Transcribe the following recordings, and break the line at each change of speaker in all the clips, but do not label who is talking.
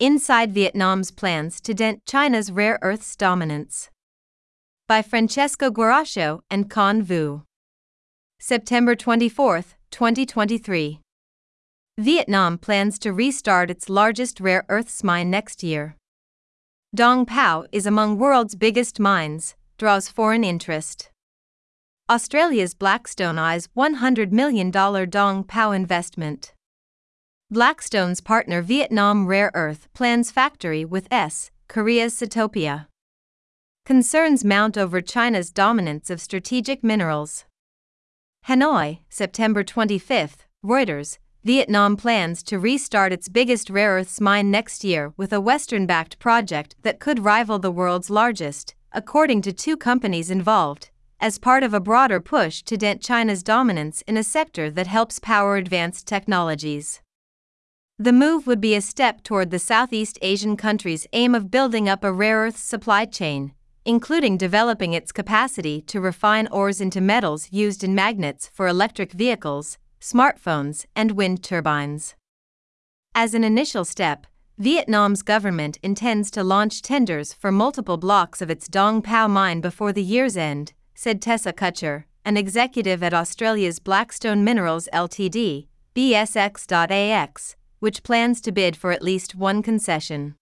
Inside Vietnam's Plans to Dent China's Rare Earths Dominance. By Francesco Guarascio and Khanh Vu. September 24, 2023. Vietnam plans to restart its largest rare earths mine next year. Dong Pao is among world's biggest mines, draws foreign interest. Australia's Blackstone eyes $100 million Dong Pao investment. Blackstone's partner Vietnam Rare Earth plans factory with S, Korea's Setopia. Concerns mount over China's dominance of strategic minerals. Hanoi, September 25, Reuters. Vietnam plans to restart its biggest rare earths mine next year with a Western backed project that could rival the world's largest, according to two companies involved, as part of a broader push to dent China's dominance in a sector that helps power advanced technologies. The move would be a step toward the Southeast Asian country's aim of building up a rare earth supply chain, including developing its capacity to refine ores into metals used in magnets for electric vehicles, smartphones, and wind turbines. As an initial step, Vietnam's government intends to launch tenders for multiple blocks of its Dong Pao mine before the year's end, said Tessa Kutscher, an executive at Australia's Blackstone Minerals Ltd, BSX.AX, which plans to bid for at least one concession.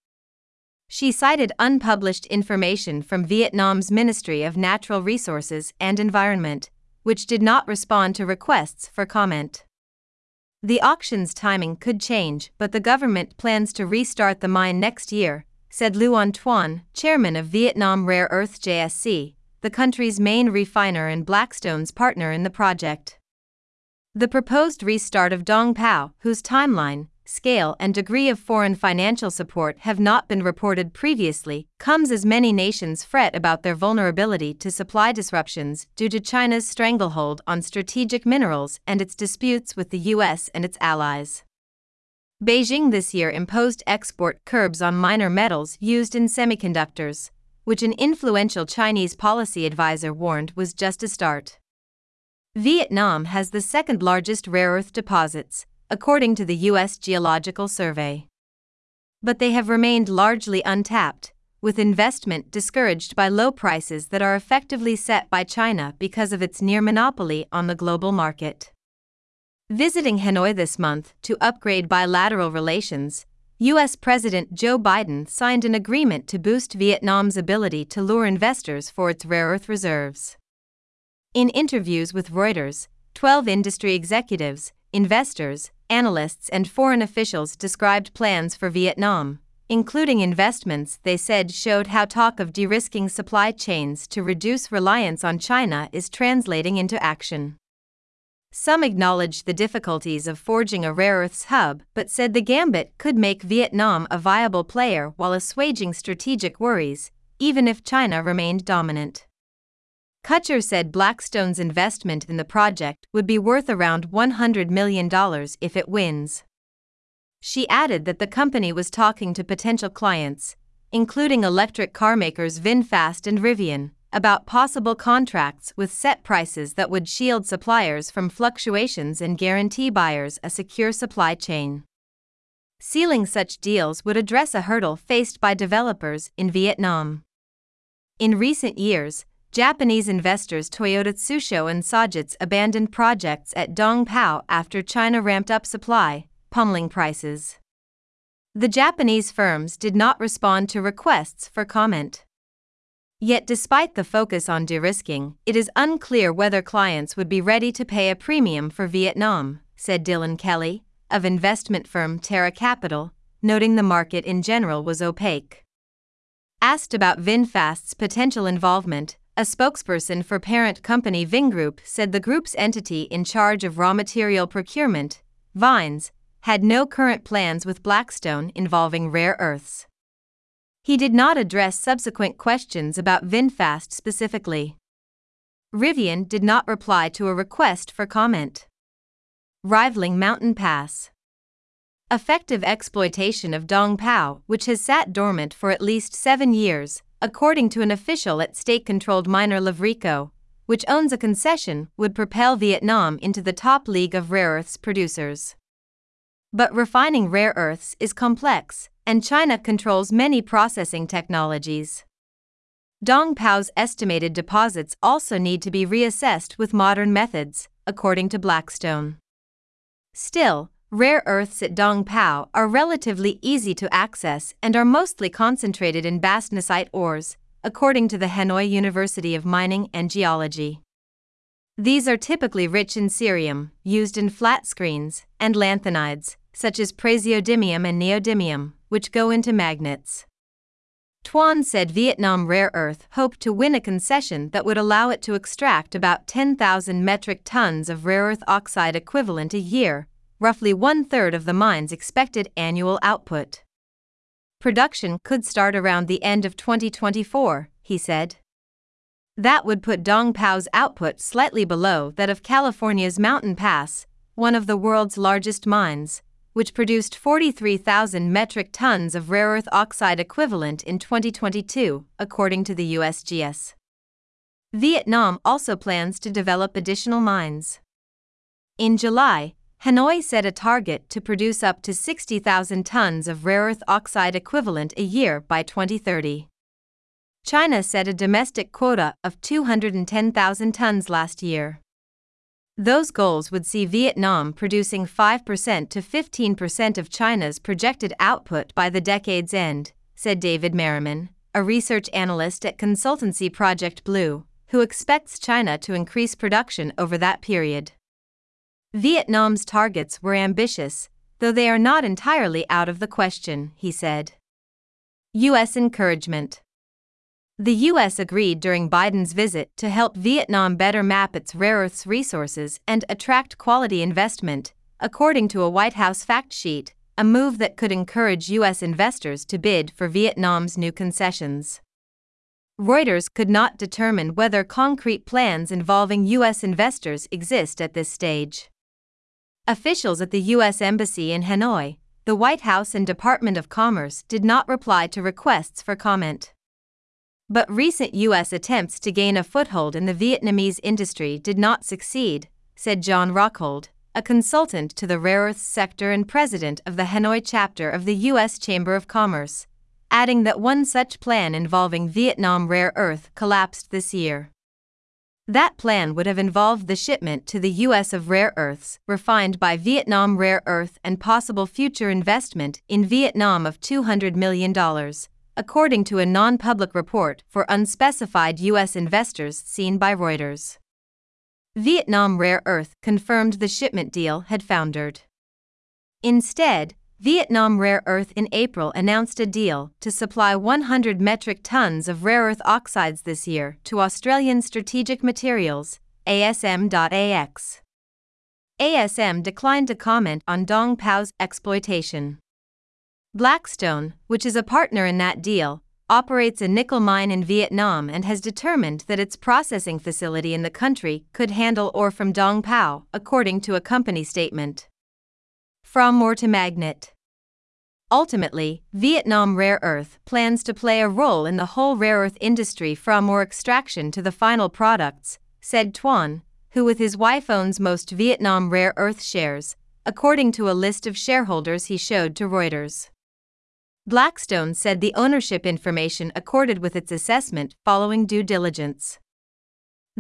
She cited unpublished information from Vietnam's Ministry of Natural Resources and Environment, which did not respond to requests for comment. The auction's timing could change, but the government plans to restart the mine next year, said Luu Anh Tuan, chairman of Vietnam Rare Earth JSC, the country's main refiner and Blackstone's partner in the project. The proposed restart of Dong Pao, whose timeline, scale, and degree of foreign financial support have not been reported previously, comes as many nations fret about their vulnerability to supply disruptions due to China's stranglehold on strategic minerals and its disputes with the US and its allies. Beijing this year imposed export curbs on minor metals used in semiconductors, which an influential Chinese policy advisor warned was just a start. Vietnam has the second largest rare earth deposits, according to the U.S. Geological Survey. But they have remained largely untapped, with investment discouraged by low prices that are effectively set by China because of its near monopoly on the global market. Visiting Hanoi this month to upgrade bilateral relations, U.S. President Joe Biden signed an agreement to boost Vietnam's ability to lure investors for its rare earth reserves. In interviews with Reuters, 12 industry executives, investors, analysts, and foreign officials described plans for Vietnam, including investments they said showed how talk of de risking supply chains to reduce reliance on China is translating into action. Some acknowledged the difficulties of forging a rare earths hub but said the gambit could make Vietnam a viable player while assuaging strategic worries, even if China remained dominant. Kutscher said Blackstone's investment in the project would be worth around $100 million if it wins. She added that the company was talking to potential clients, including electric car makers VinFast and Rivian, about possible contracts with set prices that would shield suppliers from fluctuations and guarantee buyers a secure supply chain. Sealing such deals would address a hurdle faced by developers in Vietnam. In recent years, Japanese investors Toyota Tsusho and Sojitz abandoned projects at Dong Pao after China ramped up supply, pummeling prices. The Japanese firms did not respond to requests for comment. Yet, despite the focus on de risking, it is unclear whether clients would be ready to pay a premium for Vietnam, said Dylan Kelly, of investment firm Terra Capital, noting the market in general was opaque. Asked about VinFast's potential involvement, a spokesperson for parent company Vingroup said the group's entity in charge of raw material procurement, VinES, had no current plans with Blackstone involving rare earths. He did not address subsequent questions about VinFast specifically. Rivian did not reply to a request for comment. Rivaling Mountain Pass. Effective exploitation of Dong Pao, which has sat dormant for at least seven years, according to an official at state controlled miner Lavrico, which owns a concession, would propel Vietnam into the top league of rare earths producers. But refining rare earths is complex, and China controls many processing technologies. Dong Pao's estimated deposits also need to be reassessed with modern methods, according to Blackstone. Still, rare earths at Dong Pao are relatively easy to access and are mostly concentrated in bastnasite ores, according to the Hanoi University of Mining and Geology. These are typically rich in cerium, used in flat screens, and lanthanides, such as praseodymium and neodymium, which go into magnets. Tuan said Vietnam Rare Earth hoped to win a concession that would allow it to extract about 10,000 metric tons of rare earth oxide equivalent a year, roughly one third of the mine's expected annual output. Production could start around the end of 2024, he said. That would put Dong Pao's output slightly below that of California's Mountain Pass, one of the world's largest mines, which produced 43,000 metric tons of rare earth oxide equivalent in 2022, according to the USGS. Vietnam also plans to develop additional mines. In July, Hanoi set a target to produce up to 60,000 tons of rare earth oxide equivalent a year by 2030. China set a domestic quota of 210,000 tons last year. Those goals would see Vietnam producing 5% to 15% of China's projected output by the decade's end, said David Merriman, a research analyst at consultancy Project Blue, who expects China to increase production over that period. Vietnam's targets were ambitious, though they are not entirely out of the question, he said. U.S. encouragement. The U.S. agreed during Biden's visit to help Vietnam better map its rare earths resources and attract quality investment, according to a White House fact sheet, a move that could encourage U.S. investors to bid for Vietnam's new concessions. Reuters could not determine whether concrete plans involving U.S. investors exist at this stage. Officials at the U.S. Embassy in Hanoi, the White House, and Department of Commerce did not reply to requests for comment. But recent U.S. attempts to gain a foothold in the Vietnamese industry did not succeed, said John Rockhold, a consultant to the rare earths sector and president of the Hanoi chapter of the U.S. Chamber of Commerce, adding that one such plan involving Vietnam rare earth collapsed this year. That plan would have involved the shipment to the U.S. of rare earths refined by Vietnam Rare Earth and possible future investment in Vietnam of $200 million according to a non public report for unspecified U.S. investors seen by Reuters. Vietnam Rare Earth confirmed the shipment deal had foundered. Instead, Vietnam Rare Earth in April announced a deal to supply 100 metric tons of rare earth oxides this year to Australian Strategic Materials, ASM.AX. ASM declined to comment on Dong Pao's exploitation. Blackstone, which is a partner in that deal, operates a nickel mine in Vietnam and has determined that its processing facility in the country could handle ore from Dong Pao, according to a company statement. From ore to magnet. Ultimately, Vietnam Rare Earth plans to play a role in the whole rare earth industry from ore extraction to the final products, said Tuan, who with his wife owns most Vietnam Rare Earth shares, according to a list of shareholders he showed to Reuters. Blackstone said the ownership information accorded with its assessment following due diligence.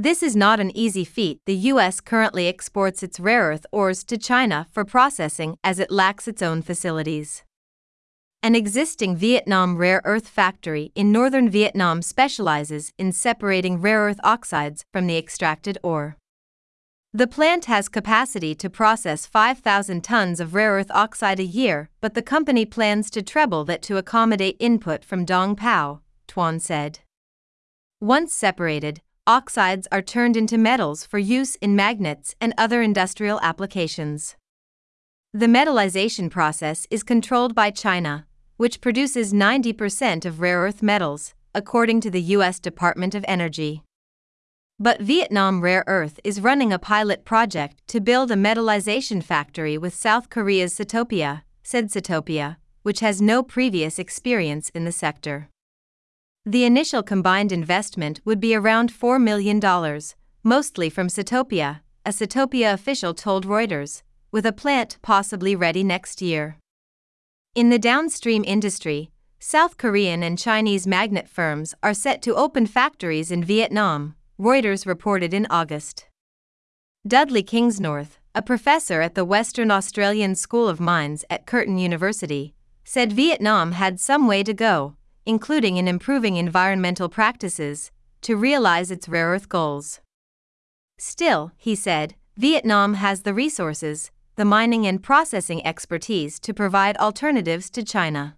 This is not an easy feat. The U.S. currently exports its rare earth ores to China for processing as it lacks its own facilities. An existing Vietnam rare earth factory in northern Vietnam specializes in separating rare earth oxides from the extracted ore. The plant has capacity to process 5,000 tons of rare earth oxide a year, but the company plans to treble that to accommodate input from Dong Pao, Tuan said. Once separated, oxides are turned into metals for use in magnets and other industrial applications. The metallization process is controlled by China, which produces 90% of rare earth metals, according to the U.S. Department of Energy. But Vietnam Rare Earth is running a pilot project to build a metallization factory with South Korea's Setopia, said Setopia, which has no previous experience in the sector. The initial combined investment would be around $4 million, mostly from Setopia, a Setopia official told Reuters, with a plant possibly ready next year. In the downstream industry, South Korean and Chinese magnet firms are set to open factories in Vietnam, Reuters reported in August. Dudley Kingsnorth, a professor at the Western Australian School of Mines at Curtin University, said Vietnam had some way to go, including in improving environmental practices, to realize its rare earth goals. Still, he said, Vietnam has the resources, the mining and processing expertise to provide alternatives to China.